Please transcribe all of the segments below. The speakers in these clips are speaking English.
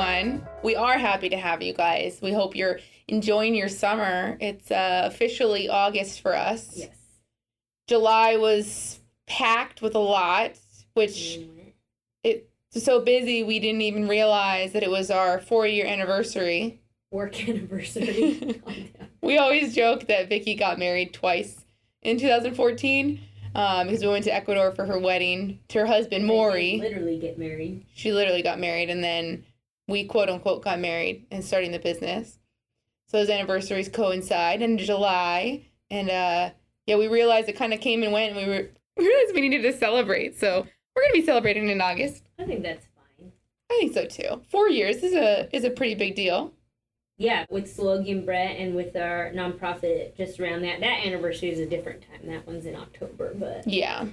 Everyone. We are happy to have you guys. We hope you're enjoying your summer. It's uh, officially August for us. Yes. July was packed with a lot, which it was so busy we didn't even realize that it was our four year anniversary. Work anniversary. we always joke that Vicki got married twice in 2014 um, because we went to Ecuador for her wedding to her husband Maury. Literally get married. She literally got married, and then we quote unquote got married and starting the business. So those anniversaries coincide in July, and uh, yeah, we realized it kind of came and went, and we were we realized we needed to celebrate. So we're gonna be celebrating in August. I think that's fine. I think so too. Four years is a is a pretty big deal. Yeah, with Slogan Brett and with our nonprofit just around that. That anniversary is a different time. That one's in October, but Yeah.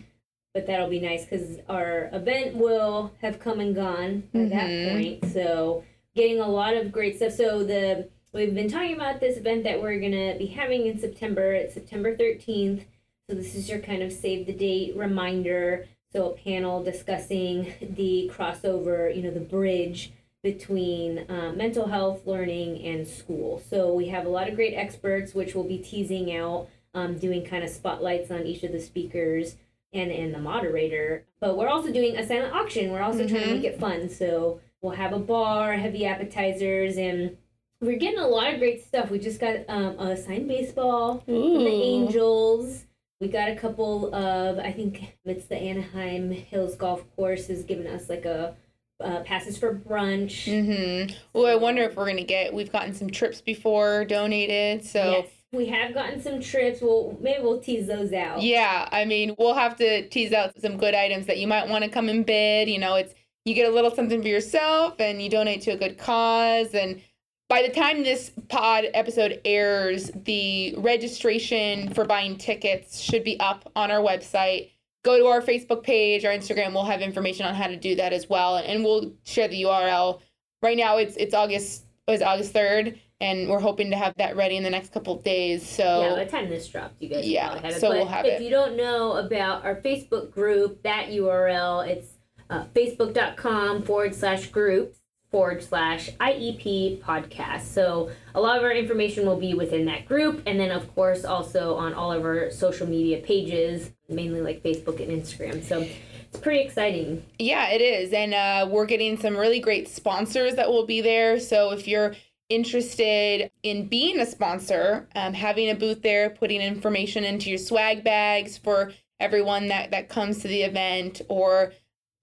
But that'll be nice because our event will have come and gone by Mhm. that point. So getting a lot of great stuff. So the we've been talking about this event that we're gonna be having in September. It's September thirteenth. So this is your kind of save the date reminder. So a panel discussing the crossover, you know, the bridge between uh, mental health, learning, and school. So we have a lot of great experts, which we'll be teasing out, um, doing kind of spotlights on each of the speakers and and the moderator. But we're also doing a silent auction. We're also trying to Mhm. make it fun. So we'll have a bar, heavy appetizers, and we're getting a lot of great stuff. We just got um, a signed baseball from the Angels. We got a couple of, I think it's the Anaheim Hills Golf Course has given us like a uh, passes for brunch. Mm-hmm. Well, I wonder if we're gonna get. We've gotten some trips before donated, so Yes, we have gotten some trips. We'll maybe we'll tease those out. yeah. I mean, we'll have to tease out some good items that you might want to come and bid. You know, it's you get a little something for yourself, and you donate to a good cause. And by the time this pod episode airs, the registration for buying tickets should be up on our website. Go to our Facebook page, our Instagram. We'll have information on how to do that as well, and we'll share the URL. Right now, it's it's August was August third, and we're hoping to have that ready in the next couple of days. So Yeah, by the time this dropped, you guys Yeah, have it. so but we'll have if it. you don't know about our Facebook group, that URL, it's uh, facebook.com forward slash groups forward slash IEP podcast. So a lot of our information will be within that group. And then, of course, also on all of our social media pages, mainly like Facebook and Instagram. So it's pretty exciting. Yeah, it is. And uh, we're getting some really great sponsors that will be there. So if you're interested in being a sponsor, um, having a booth there, putting information into your swag bags for everyone that, that comes to the event, or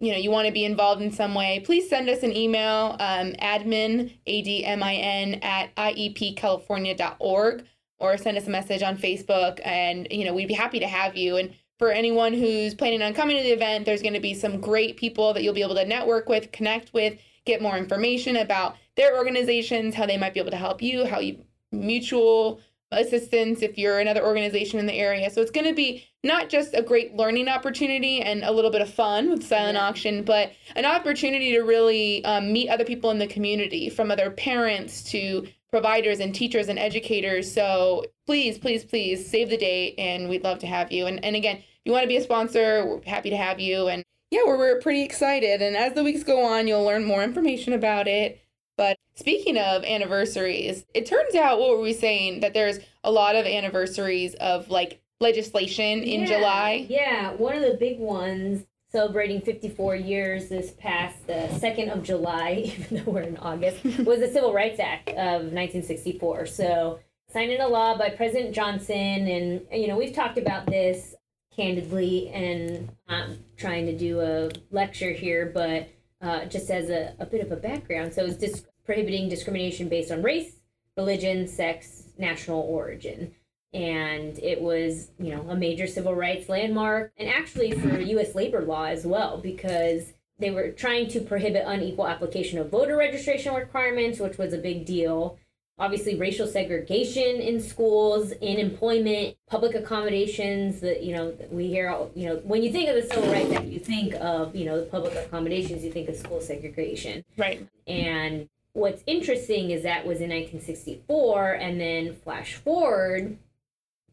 you know you want to be involved in some way, please send us an email, um, admin, A-D-M-I-N, at iepcalifornia.org, or send us a message on Facebook, and you know we'd be happy to have you. And for anyone who's planning on coming to the event, there's going to be some great people that you'll be able to network with, connect with, get more information about their organizations, how they might be able to help you, how you mutual assistance if you're another organization in the area. So it's going to be not just a great learning opportunity and a little bit of fun with silent Yeah. auction, but an opportunity to really um, meet other people in the community, from other parents to providers and teachers and educators. So please, please, please save the date, and we'd love to have you. And and again, if you want to be a sponsor, we're happy to have you. And yeah, we're, we're pretty excited. And as the weeks go on, you'll learn more information about it. But speaking of anniversaries, it turns out what were we saying that there's a lot of anniversaries of like legislation in Yeah, July. Yeah, one of the big ones celebrating 54 years this past uh, 2nd of July, even though we're in August, was the Civil Rights Act of 1964. So, signed into law by President Johnson. And, you know, we've talked about this candidly and I'm trying to do a lecture here, but uh, just as a, a bit of a background. So, it's dis- prohibiting discrimination based on race, religion, sex, national origin and it was you know a major civil rights landmark and actually for us labor law as well because they were trying to prohibit unequal application of voter registration requirements, which was a big deal. Obviously, racial segregation in schools, in employment, public accommodations. That you know, we hear. All, you know, when you think of the Civil Rights Act, you think of you know the public accommodations. You think of school segregation. Right. And what's interesting is that was in 1964, and then flash forward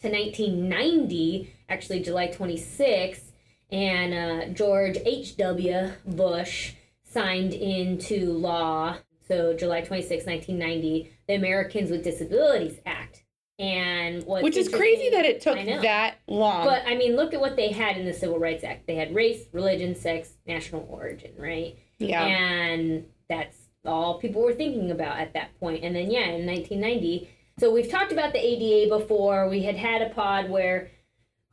to 1990, actually July 26th, and uh, George H.W. Bush signed into law, so July 26, 1990, the Americans with Disabilities Act. And Which is crazy that it took that long. But I mean, look at what they had in the Civil Rights Act. They had race, religion, sex, national origin, right? yeah. And that's all people were thinking about at that point. And then, yeah, in 1990. So we've talked about the ADA before. We had had a pod where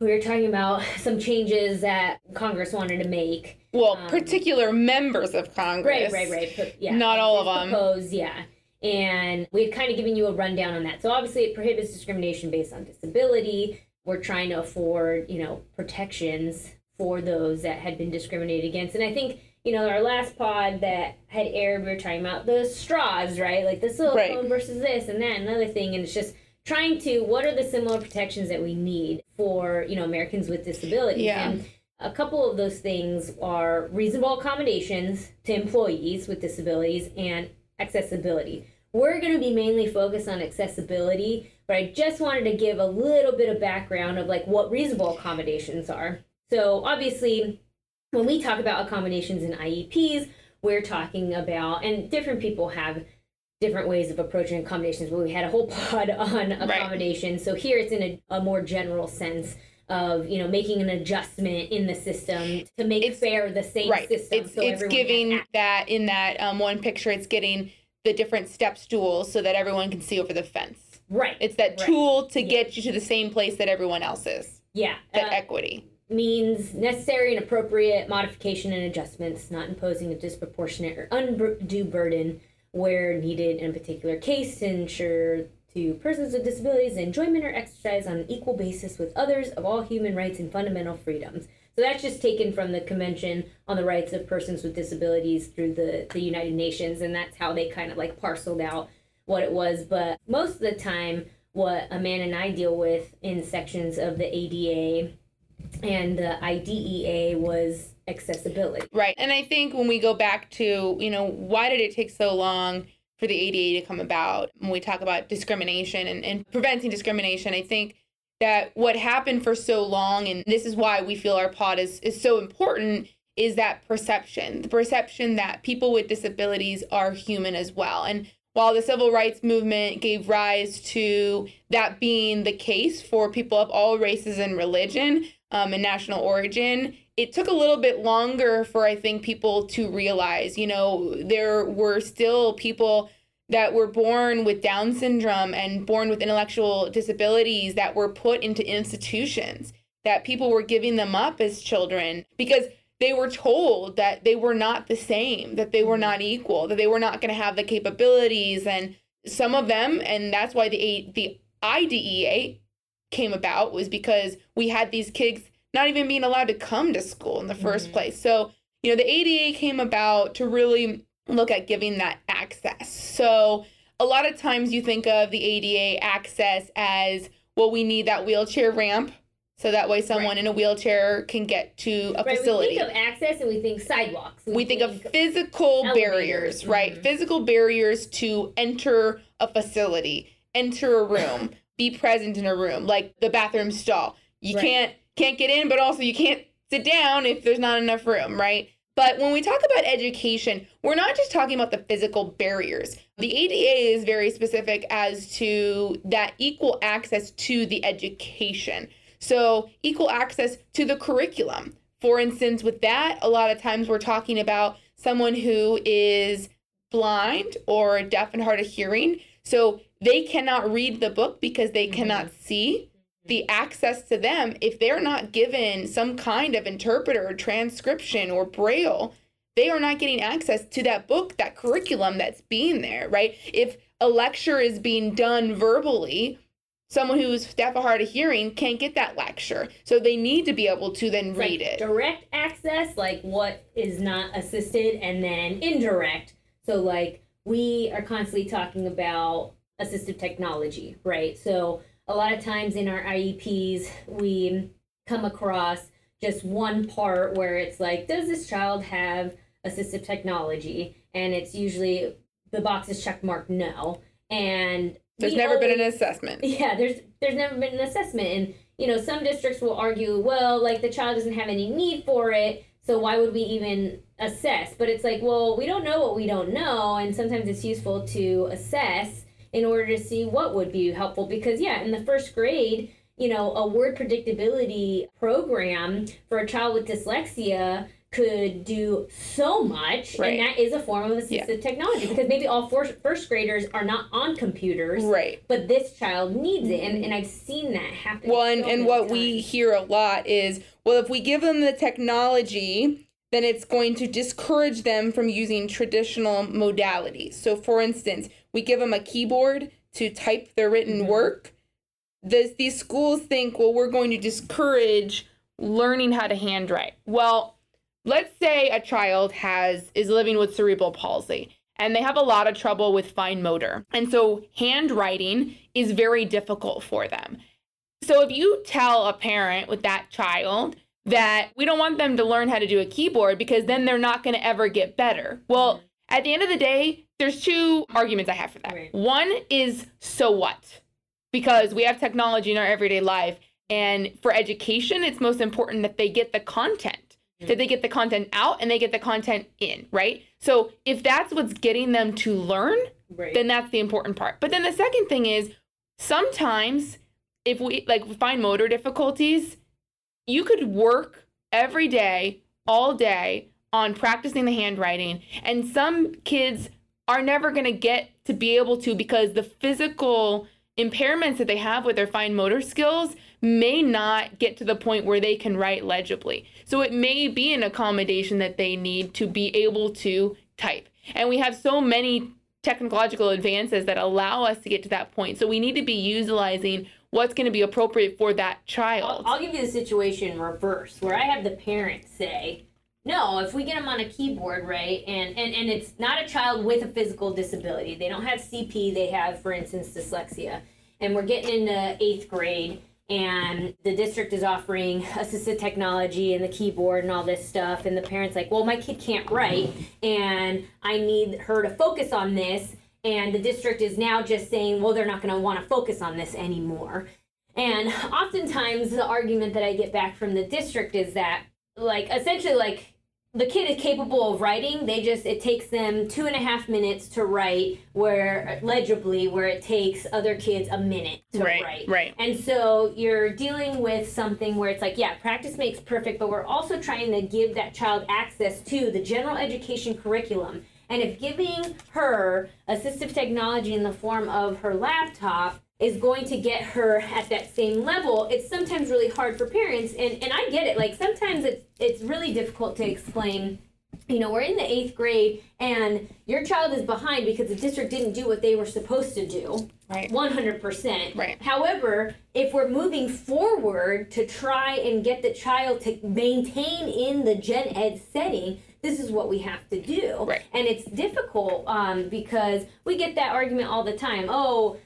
we were talking about some changes that Congress wanted to make. well, um, particular members of Congress. Right, right, right. Yeah, Not all of them. Proposed, yeah. And we had kind of given you a rundown on that. So obviously, it prohibits discrimination based on disability. We're trying to afford, you know, protections for those that had been discriminated against. And I think, you know, our last pod that had aired, we were talking about the straws, right? Like the silicone Right. versus this and that, another thing. And it's just trying to, what are the similar protections that we need for, you know, Americans with disabilities? Yeah. And a couple of those things are reasonable accommodations to employees with disabilities and accessibility. We're going to be mainly focused on accessibility, but I just wanted to give a little bit of background of like what reasonable accommodations are. So, obviously, when we talk about accommodations in IEPs, we're talking about, and different people have different ways of approaching accommodations, but we had a whole pod on accommodations. So, here it's in a, a more general sense of you know making an adjustment in the system to make It's- fair the same right. system It's so it's giving that in that um, one picture. It's getting the different step stools so that everyone can see over the fence. right It's that Right. tool to Yeah. get you to the same place that everyone else is. yeah That uh, equity. means necessary and appropriate modification and adjustments, not imposing a disproportionate or undue burden where needed in a particular case to ensure to persons with disabilities enjoyment or exercise on an equal basis with others of all human rights and fundamental freedoms. So that's just taken from the Convention on the Rights of Persons with Disabilities through the, the United Nations, and that's how they kind of like parceled out what it was. But most of the time, what Amanda and I deal with in sections of the ADA and the IDEA was accessibility. Right. And I think when we go back to, you know, why did it take so long for the ADA to come about? When we talk about discrimination and, and preventing discrimination, I think that what happened for so long, and this is why we feel our pod is, is so important, is that perception the perception that people with disabilities are human as well. And while the civil rights movement gave rise to that being the case for people of all races and religion um, and national origin, it took a little bit longer for I think people to realize. You know, there were still people that were born with Down syndrome and born with intellectual disabilities that were put into institutions, that people were giving them up as children because they were told that they were not the same, that they were not equal, that they were not going to have the capabilities. And some of them, and that's why the, the IDEA came about, was because we had these kids not even being allowed to come to school in the 1st Mhm. place. So, you know, the ADA came about to really look at giving that access. So, a lot of times you think of the ADA access as, well, we need that wheelchair ramp. So that way someone Right. in a wheelchair can get to a Right, facility. we think of access and we think sidewalks. We think of physical elevators. barriers, right? Mhm. Physical barriers to enter a facility, enter a room, be present in a room, like the bathroom stall. You Right. can't can't get in, but also you can't sit down if there's not enough room, right? But when we talk about education, we're not just talking about the physical barriers. The ADA is very specific as to that equal access to the education. So, equal access to the curriculum. For instance, with that, a lot of times we're talking about someone who is blind or deaf and hard of hearing. So, they cannot read the book because they mm-hmm. cannot see the access to them if they're not given some kind of interpreter or transcription or braille they are not getting access to that book that curriculum that's being there right if a lecture is being done verbally someone who's deaf or hard of hearing can't get that lecture. So they need to be able to then read like it. Direct access, like what is not assisted, and then indirect. So, like, we are constantly talking about assistive technology, right? So, a lot of times in our IEPs, we come across just one part where it's like, does this child have assistive technology? And it's usually the box is check marked no. And There's never been an assessment. yeah, there's there's never been an assessment, and you know some districts will argue, well, like the child doesn't have any need for it, so why would we even assess? But it's like, well, we don't know what we don't know, and sometimes it's useful to assess in order to see what would be helpful. Because yeah, in the first grade, you know, a word predictability program for a child with dyslexia could do so much Right. and that is a form of assistive technology because maybe all four, first graders are not on computers Right. but this child needs it and, and i've seen that happen Well, and, so and what we hear a lot is, well, if we give them the technology, then it's going to discourage them from using traditional modalities. So, for instance, we give them a keyboard to type their written Mhm. work. This, these schools think, well, we're going to discourage learning how to handwrite. Well, let's say a child has is living with cerebral palsy and they have a lot of trouble with fine motor. And so handwriting is very difficult for them. So if you tell a parent with that child that we don't want them to learn how to do a keyboard because then they're not going to ever get better. Well, at the end of the day, there's two arguments I have for that. Right. One is so what? Because we have technology in our everyday life and for education, it's most important that they get the content. That they get the content out and they get the content in, right? So if that's what's getting them to learn, right then that's the important part. But then the second thing is sometimes if we like find motor difficulties, you could work every day, all day on practicing the handwriting. And some kids are never going to get to be able to because the physical impairments that they have with their fine motor skills may not get to the point where they can write legibly. So it may be an accommodation that they need to be able to type. And we have so many technological advances that allow us to get to that point. So we need to be utilizing what's going to be appropriate for that I'll, child. I'll give you the situation reverse where i have the parent say no if we get them on a keyboard right and, and and it's not a child with a physical disability they don't have cp they have for instance dyslexia and we're getting into eighth grade and the district is offering assistive technology and the keyboard and all this stuff and the parents like well my kid can't write and i need her to focus on this and the district is now just saying well they're not going to want to focus on this anymore. And oftentimes the argument that i get back from the district is that like essentially like the kid is capable of writing they just it takes them two and a half minutes to write where legibly where it takes other kids a minute to Right, write right. and so you're dealing with something where it's like yeah practice makes perfect but we're also trying to give that child access to the general education curriculum and if giving her assistive technology in the form of her laptop is going to get her at that same level, it's sometimes really hard for parents. And, and I get it. Like sometimes it's it's really difficult to explain. You know, we're in the eighth grade and your child is behind because the district didn't do what they were supposed to do. Right. 100%. Right. However, if we're moving forward to try and get the child to maintain in the gen ed setting, this is what we have to do. Right. And it's difficult um, because we get that argument all the time. Oh,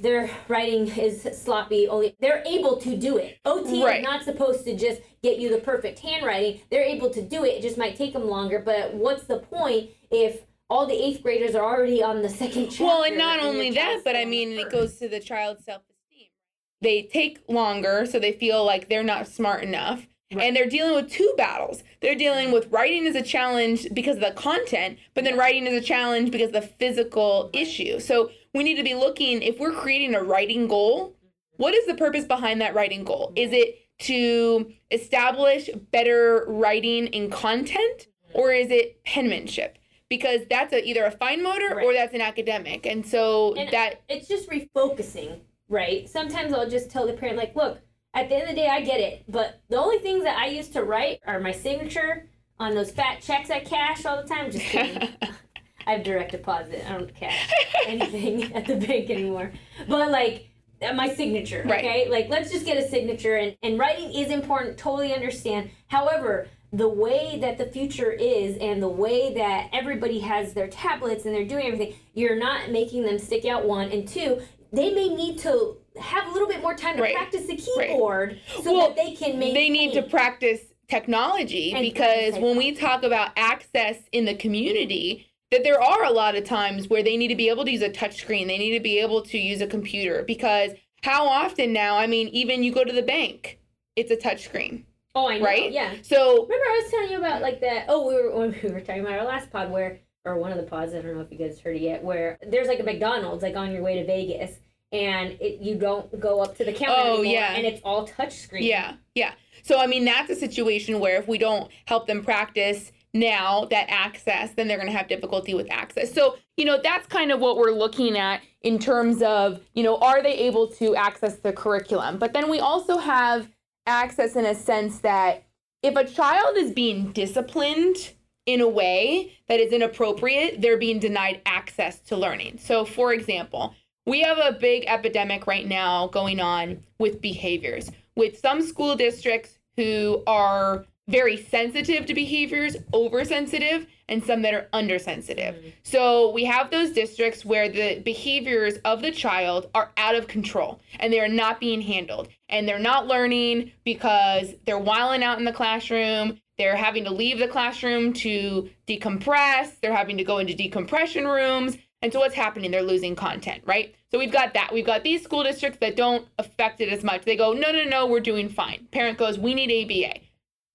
their writing is sloppy. Only they're able to do it. OT Right. is not supposed to just get you the perfect handwriting. They're able to do it. It just might take them longer. But what's the point if all the eighth graders are already on the second chapter? Well, and not your only that, but I mean, the it goes to the child's self esteem. They take longer, so they feel like they're not smart enough. And they're dealing with two battles. They're dealing with writing as a challenge because of the content, but then writing as a challenge because of the physical issue. So we need to be looking, if we're creating a writing goal, what is the purpose behind that writing goal? Is it to establish better writing in content or is it penmanship? Because that's a, either a fine motor or that's an academic. And so And that it's just refocusing, right? Sometimes I'll just tell the parent, like, look, at the end of the day, I get it, but the only things that I used to write are my signature on those fat checks I cash all the time. Just kidding. I have direct deposit. I don't cash anything at the bank anymore. But like, uh, my signature. Right. Okay, like let's just get a signature, and and writing is important. Totally understand. However. The way that the future is, and the way that everybody has their tablets and they're doing everything, you're not making them stick out. One and two, they may need to have a little bit more time to Right. practice the Right. keyboard so Well, that they can make. they need to practice technology And because practice when we talk about access in the community that there are a lot of times where they need to be able to use a touchscreen they need to be able to use a computer because how often now i mean even you go to the bank it's a touchscreen Oh, I know. right Yeah. so Remember, I was telling you about like that. Oh, we were when we were talking about our last pod where, or one of the pods. I don't know if you guys heard it yet. Where there's like a McDonald's like on your way to Vegas, and it you don't go up to the counter Oh, anymore, yeah. and it's all touchscreen. Yeah, yeah. So I mean, that's a situation where if we don't help them practice now that access, then they're going to have difficulty with access. So you know, that's kind of what we're looking at in terms of you know, are they able to access the curriculum? But then we also have access in a sense that if a child is being disciplined in a way that is inappropriate, they're being denied access to learning. So, for example, we have a big epidemic right now going on with behaviors, with some school districts who are very sensitive to behaviors, oversensitive, and some that are undersensitive. Mm-hmm. So we have those districts where the behaviors of the child are out of control and they are not being handled. And they're not learning because they're whiling out in the classroom. They're having to leave the classroom to decompress. They're having to go into decompression rooms. And so what's happening? They're losing content, right? So we've got that. We've got these school districts that don't affect it as much. They go, no, no, no, we're doing fine. Parent goes, we need ABA.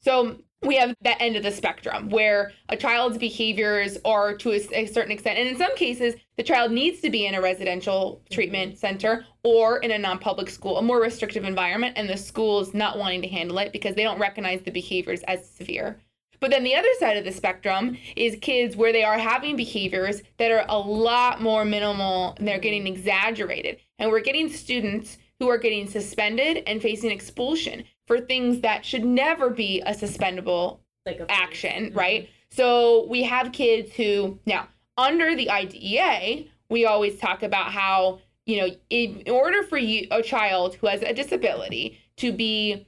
So we have that end of the spectrum where a child's behaviors are to a, a certain extent, and in some cases, the child needs to be in a residential treatment mm-hmm. center or in a non public school, a more restrictive environment, and the school is not wanting to handle it because they don't recognize the behaviors as severe. But then the other side of the spectrum is kids where they are having behaviors that are a lot more minimal and they're getting mm-hmm. exaggerated. And we're getting students who are getting suspended and facing expulsion for things that should never be a suspendable Like a action, mm-hmm. right? So we have kids who now under the IDEA, we always talk about how you know in order for you a child who has a disability to be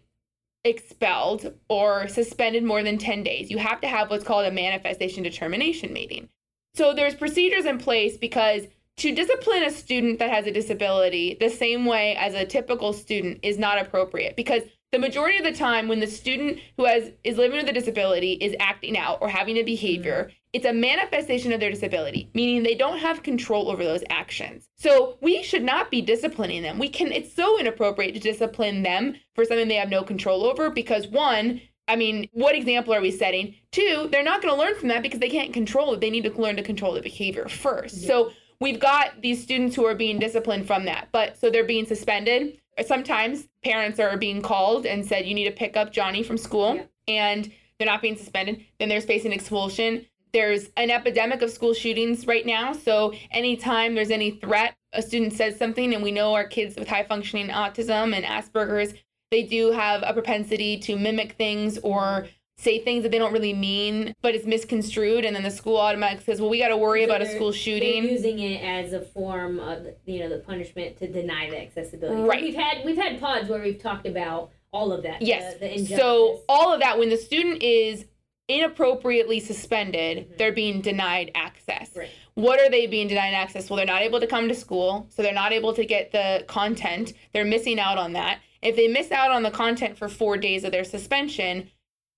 expelled or suspended more than 10 days, you have to have what's called a manifestation determination meeting. So there's procedures in place because to discipline a student that has a disability the same way as a typical student is not appropriate because the majority of the time when the student who has is living with a disability is acting out or having a behavior mm-hmm. it's a manifestation of their disability meaning they don't have control over those actions so we should not be disciplining them we can it's so inappropriate to discipline them for something they have no control over because one I mean, what example are we setting? Two, they're not going to learn from that because they can't control it. They need to learn to control the behavior first. So we've got these students who are being disciplined from that. But so they're being suspended. Sometimes parents are being called and said, you need to pick up Johnny from school, Yeah. and they're not being suspended. Then they're facing expulsion. There's an epidemic of school shootings right now. So anytime there's any threat, a student says something, and we know our kids with high functioning autism and Asperger's, they do have a propensity to mimic things or say things that they don't really mean, but it's misconstrued, and then the school automatically says, "Well, we got to worry So about a school shooting." using it as a form of you know the punishment to deny the accessibility. Right. We've had we've had pods where we've talked about all of that. Yes. The, the. So all of that, when the student is inappropriately suspended, they're being denied access. Mm-hmm. Right. What are they being denied access? Well, they're not able to come to school, so they're not able to get the content. They're missing out on that. If they miss out on the content for four days of their suspension,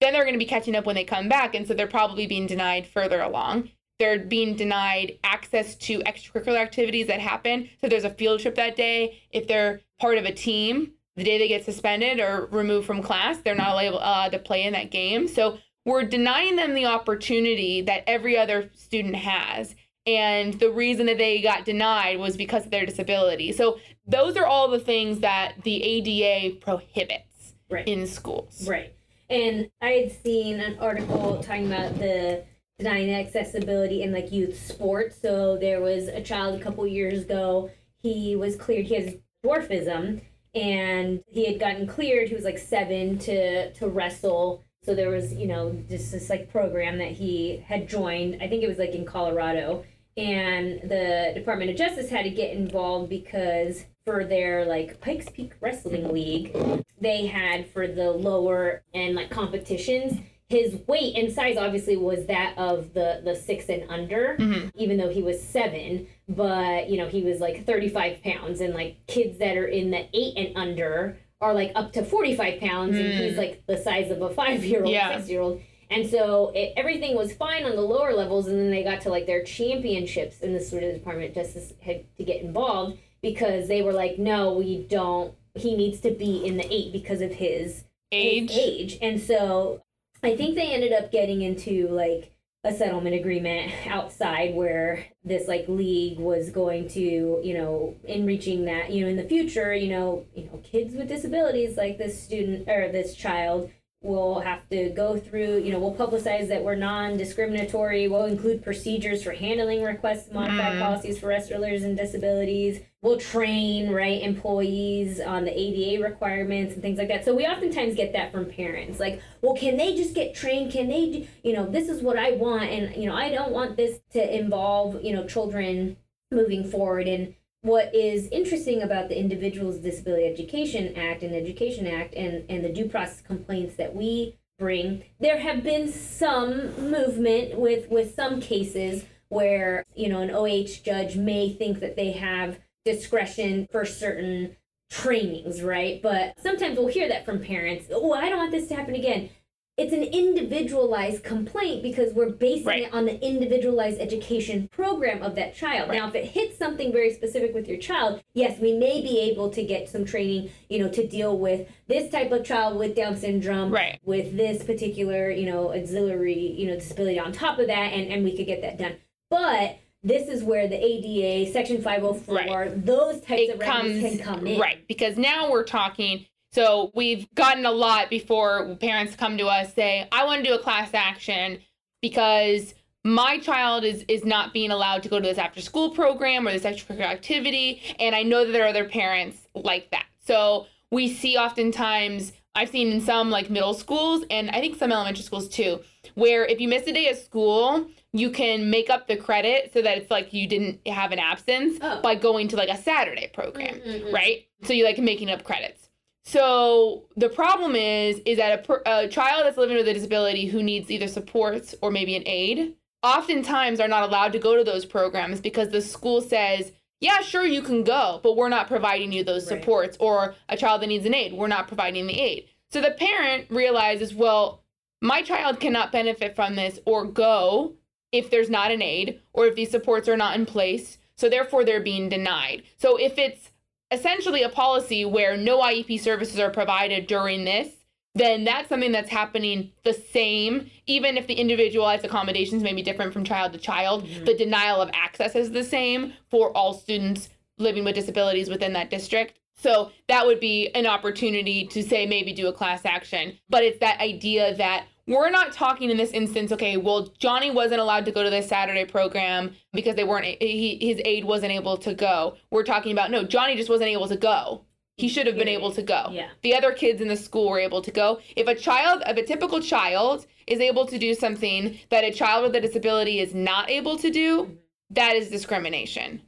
then they're going to be catching up when they come back, and so they're probably being denied further along. They're being denied access to extracurricular activities that happen. So there's a field trip that day. If they're part of a team, the day they get suspended or removed from class, they're not allowed uh, to play in that game. So we're denying them the opportunity that every other student has. And the reason that they got denied was because of their disability. So those are all the things that the ADA prohibits Right. in schools. Right. And I had seen an article talking about the denying accessibility in like youth sports. So there was a child a couple years ago. He was cleared. He has dwarfism, and he had gotten cleared. He was like seven to to wrestle. So there was you know just this like program that he had joined. I think it was like in Colorado. And the Department of Justice had to get involved because for their like Pikes Peak Wrestling League, they had for the lower and like competitions, his weight and size obviously was that of the the six and under, Mm-hmm. even though he was seven. But you know he was like thirty five pounds, and like kids that are in the eight and under are like up to forty five pounds, and he's like the size of a five year old, Mm. Yeah. six year old. And so it, everything was fine on the lower levels, and then they got to like their championships, and this sort of Department of Justice had to get involved because they were like, no, we don't. He needs to be in the eight because of his Age. his age. And so I think they ended up getting into like a settlement agreement outside where this like league was going to, you know, in reaching that, you know, in the future, you know, you know, kids with disabilities like this student or this child will have to go through, you know, we'll publicize that we're non-discriminatory. We'll include procedures for handling requests modify mm. policies for wrestlers and disabilities. We'll train, right, employees on the ADA requirements and things like that. So we oftentimes get that from parents. Like, well, can they just get trained? Can they, do, you know, this is what I want. And, you know, I don't want this to involve, you know, children moving forward. And what is interesting about the Individuals Disability Education Act and Education Act and, and the due process complaints that we bring, there have been some movement with, with some cases where, you know, an OH judge may think that they have discretion for certain trainings, right? But sometimes we'll hear that from parents. Oh, I don't want this to happen again. It's an individualized complaint because we're basing Right. it on the individualized education program of that child. Now, if it hits something very specific with your child, yes, we may be able to get some training, you know, to deal with this type of child with Down syndrome, Right. with this particular, you know, auxiliary, you know, disability on top of that, and, and we could get that done. But this is where the ADA, Section 504, Right. those types it of comes can come in. right because now we're talking so we've gotten a lot before parents come to us say i want to do a class action because my child is is not being allowed to go to this after school program or this extracurricular activity and i know that there are other parents like that so we see oftentimes i've seen in some like middle schools and i think some elementary schools too where if you miss a day of school you can make up the credit so that it's like you didn't have an absence Oh. by going to like a saturday program Mm, mm, mm. right so you like making up credits so the problem is is that a, per, a child that's living with a disability who needs either supports or maybe an aid oftentimes are not allowed to go to those programs because the school says yeah sure you can go but we're not providing you those Right. supports or a child that needs an aid. We're not providing the aid. So the parent realizes well my child cannot benefit from this or go if there's not an aid or if these supports are not in place so therefore they're being denied. So if it's essentially a policy where no IEP services are provided during this, then that's something that's happening the same, even if the individualized accommodations may be different from child to child. Mm-hmm. The denial of access is the same for all students living with disabilities within that district. So that would be an opportunity to say maybe do a class action. But it's that idea that we're not talking in this instance, okay, well, Johnny wasn't allowed to go to this Saturday program because they weren't, he, his aide wasn't able to go. We're talking about, no, Johnny just wasn't able to go. He should have been able to go. Yeah. The other kids in the school were able to go. If a child, if a typical child is able to do something that a child with a disability is not able to do, mm-hmm. that is discrimination.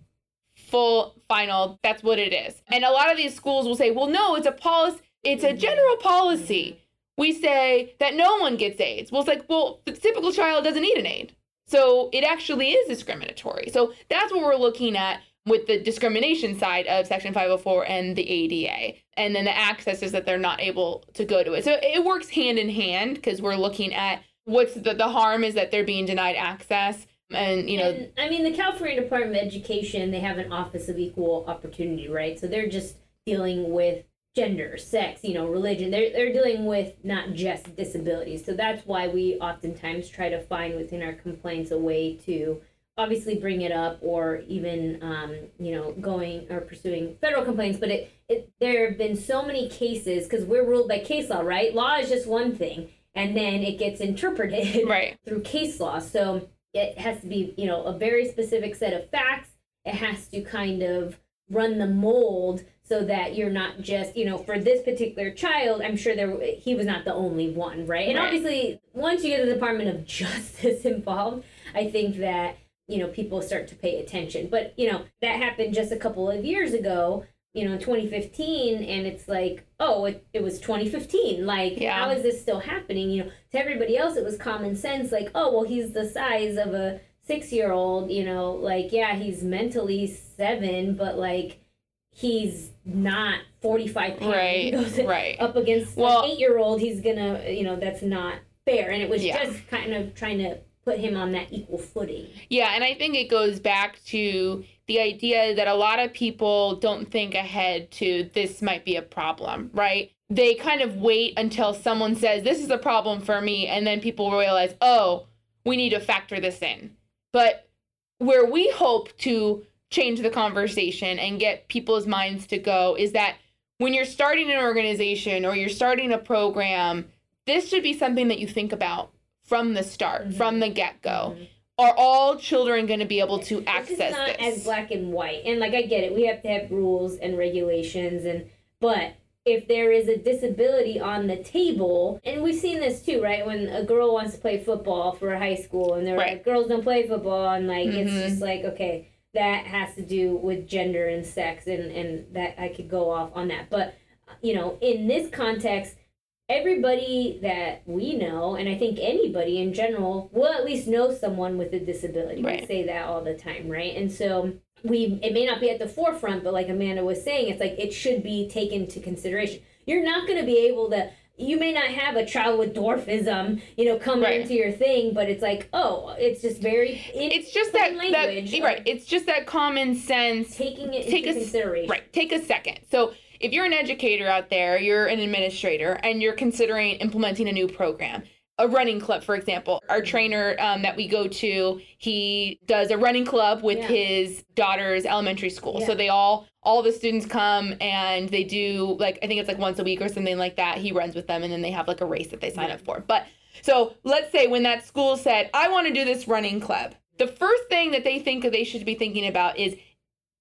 Full, final, that's what it is. And a lot of these schools will say, well, no, it's a policy, it's a mm-hmm. general policy. Mm-hmm. We say that no one gets aides. Well, it's like, well, the typical child doesn't need an aid. So it actually is discriminatory. So that's what we're looking at with the discrimination side of Section 504 and the ADA. And then the access is that they're not able to go to it. So it works hand in hand because we're looking at what's the, the harm is that they're being denied access. And, you know, And, I mean, the California Department of Education, they have an Office of Equal Opportunity, right? So they're just dealing with gender, sex, you know, religion. They're, they're dealing with not just disabilities. So that's why we oftentimes try to find within our complaints a way to obviously bring it up or even, um, you know, going or pursuing federal complaints. But it, it there have been so many cases because we're ruled by case law, right? Law is just one thing. And then it gets interpreted right. through case law. So it has to be, you know, a very specific set of facts. It has to kind of run the mold so that you're not just, you know, for this particular child, I'm sure there he was not the only one, right? And Right. obviously, once you get the Department of Justice involved, I think that you know people start to pay attention. But you know that happened just a couple of years ago you know, 2015, and it's like, oh, it, it was 2015. Like, Yeah. how is this still happening? You know, to everybody else, it was common sense. Like, oh, well, he's the size of a six year old. You know, like, yeah, he's mentally seven, but like, he's not 45 pounds. Right, goes right. Up against Well- an eight year old, he's gonna, you know, that's not fair. And it was Yeah. just kind of trying to put him on that equal footing. Yeah, and I think it goes back to the idea that a lot of people don't think ahead to this might be a problem, right? They kind of wait until someone says, This is a problem for me, and then people realize, Oh, we need to factor this in. But where we hope to change the conversation and get people's minds to go is that when you're starting an organization or you're starting a program, this should be something that you think about from the start, Mhm. from the get go. Mhm. Are all children going to be able to It's access just not this? as black and white. And like I get it, we have to have rules and regulations and but if there is a disability on the table, and we've seen this too, right? When a girl wants to play football for high school and they're Right. like, girls don't play football, and like it's Mhm. just like, okay, that has to do with gender and sex, and, and that I could go off on that. But, you know, in this context, everybody that we know, and I think anybody in general, will at least know someone with a disability. We Right. say that all the time, right? And so we it may not be at the forefront, but like Amanda was saying, it's like it should be taken into consideration. You're not going to be able to. You may not have a child with dwarfism, you know, coming Right. into your thing, but it's like, oh, it's just very. In, it's just that, plain that right. It's just that common sense. taking it Take into a consideration. Right. Take a second. So if you're an educator out there, you're an administrator, and you're considering implementing a new program, a running club, for example. Our trainer um, that we go to, he does a running club with Yeah. his daughter's elementary school. So they all, all the students come and they do like I think it's like once a week or something like that. He runs with them, and then they have like a race that they sign Right. up for. But so let's say when that school said, I want to do this running club, the first thing that they think they should be thinking about is,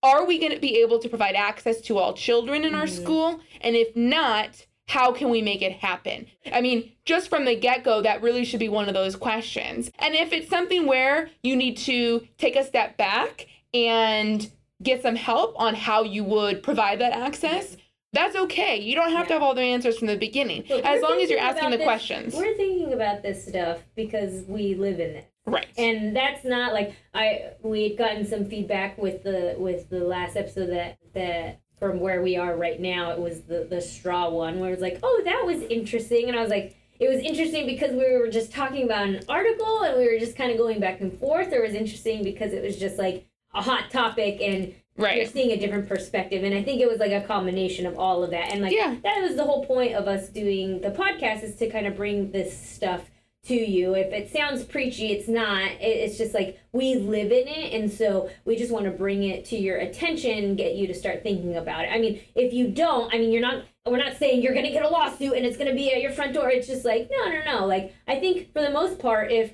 are we going to be able to provide access to all children in our Mhm. school? And if not, how can we make it happen? I mean, just from the get go, that really should be one of those questions. And if it's something where you need to take a step back and get some help on how you would provide that access, that's okay. You don't have to have all the answers from the beginning, Look, as long as you're asking the this- questions. We're thinking about this stuff because we live in it. Right. and that's not like i we had gotten some feedback with the with the last episode that that from where we are right now it was the the straw one where it's like oh that was interesting and i was like it was interesting because we were just talking about an article and we were just kind of going back and forth or it was interesting because it was just like a hot topic and you're seeing a different perspective and i think it was like a combination of all of that and like Yeah. that was the whole point of us doing the podcast is to kind of bring this stuff to you if it sounds preachy it's not it's just like we live in it and so we just want to bring it to your attention get you to start thinking about it i mean if you don't i mean you're not we're not saying you're going to get a lawsuit and it's going to be at your front door it's just like no no no like i think for the most part if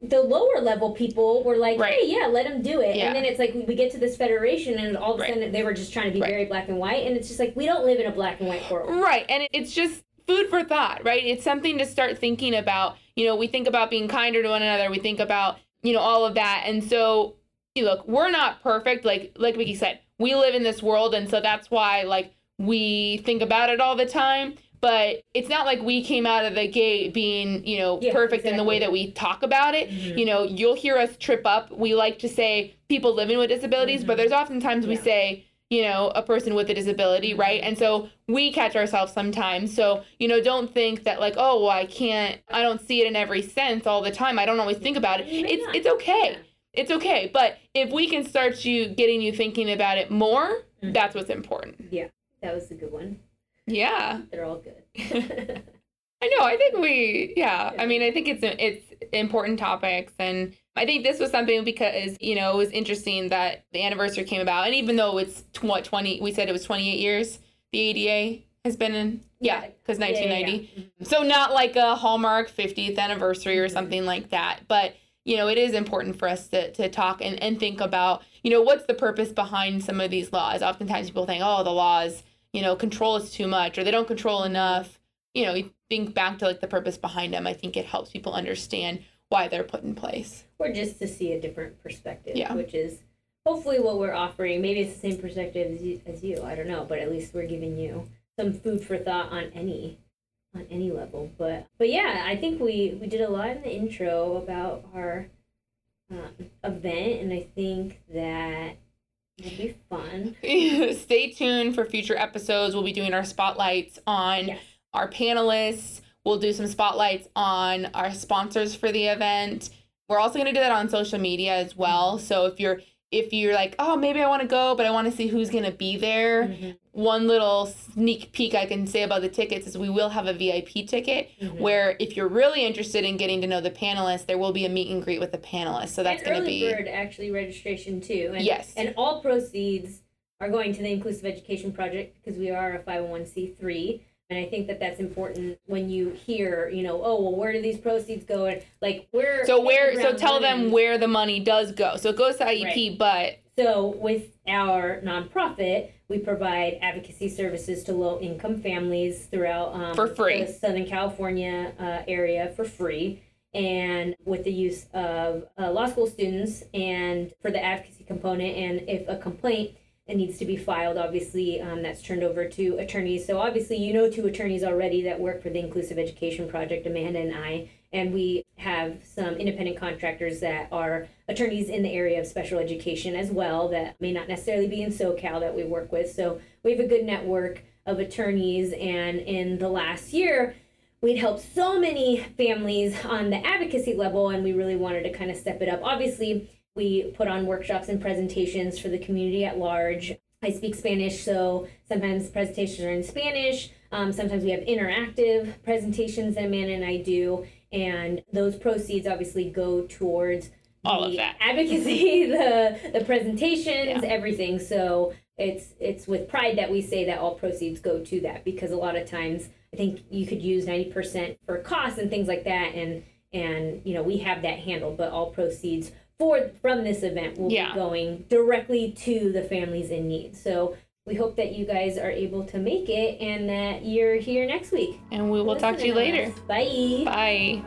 the lower level people were like, Right. hey, yeah, let them do it. Yeah. And then it's like we get to this federation, and all of a Right. sudden they were just trying to be Right. very black and white. And it's just like, we don't live in a black and white world. Right. And it's just food for thought, right? It's something to start thinking about. You know, we think about being kinder to one another. We think about, you know, all of that. And so, you look, we're not perfect. Like, like Vicki said, we live in this world. And so that's why, like, we think about it all the time. But it's not like we came out of the gate being, you know, Yeah, perfect in the way that we talk about it. Mhm. You know, you'll hear us trip up. We like to say people living with disabilities, but Mhm. there's oftentimes we say, you know, a person with a disability, right? And so we catch ourselves sometimes. So, you know, don't think that like, oh, well, I can't, I don't see it in every sense all the time. I don't always think about it. It's it's okay. It's okay. But if we can start you getting you thinking about it more, Mhm. that's what's important. Yeah. That was a good one. Yeah. They're all good. I know. I think we, yeah. Yeah. I mean, I think it's it's important topics, and I think this was something because you know it was interesting that the anniversary came about, and even though it's tw- what twenty, we said it was twenty eight years. The ADA has been in, yeah, because Yeah, yeah, yeah. So not like a Hallmark fiftieth anniversary or Mhm. something like that, but you know it is important for us to to talk and and think about you know what's the purpose behind some of these laws. Oftentimes people think, oh, the laws, you know, control us too much, or they don't control enough you know, you think back to like the purpose behind them, I think it helps people understand why they're put in place. or just to see a different perspective, Yeah. which is hopefully what we're offering maybe it's the same perspective as you, as you i don't know but at least we're giving you some food for thought on any on any level but but yeah i think we we did a lot in the intro about our um, event and i think that it'll be fun Stay tuned for future episodes. We'll be doing our spotlights on Yes. our panelists. We'll do some spotlights on our sponsors for the event. We're also going to do that on social media as well. So if you're if you're like, "Oh, maybe I want to go, but I want to see who's going to be there." Mhm. One little sneak peek I can say about the tickets is we will have a VIP ticket Mhm. where if you're really interested in getting to know the panelists, there will be a meet and greet with the panelists. So that's going to early be bird actually registration too and Yes. and all proceeds are going to the inclusive education project because we are a 501c3 and i think that that's important when you hear you know oh well where do these proceeds go and like where So where so tell them where the money does go. So it goes to IEP, but So, with our nonprofit, we provide advocacy services to low income families throughout um, For free. the Southern California uh, area for free. And with the use of uh, law school students, and for the advocacy component, and if a complaint it needs to be filed, obviously um, that's turned over to attorneys. So obviously you know two attorneys already that work for the Inclusive Education Project, Amanda and I, and we have some independent contractors that are attorneys in the area of special education as well that may not necessarily be in SoCal that we work with. So we have a good network of attorneys, and in the last year, we'd helped so many families on the advocacy level, and we really wanted to kind of step it up. Obviously, we put on workshops and presentations for the community at large. I speak Spanish, so sometimes presentations are in Spanish. Um, sometimes we have interactive presentations that Amanda and I do, and those proceeds obviously go towards All of that. advocacy, the the presentations, Yeah. everything. So it's it's with pride that we say that all proceeds go to that because a lot of times I think you could use ninety percent for costs and things like that, and and you know we have that handled, but all proceeds for from this event will Yeah. be going directly to the families in need. So we hope that you guys are able to make it and that you're here next week. and we will talk to you later. us. Bye. Bye.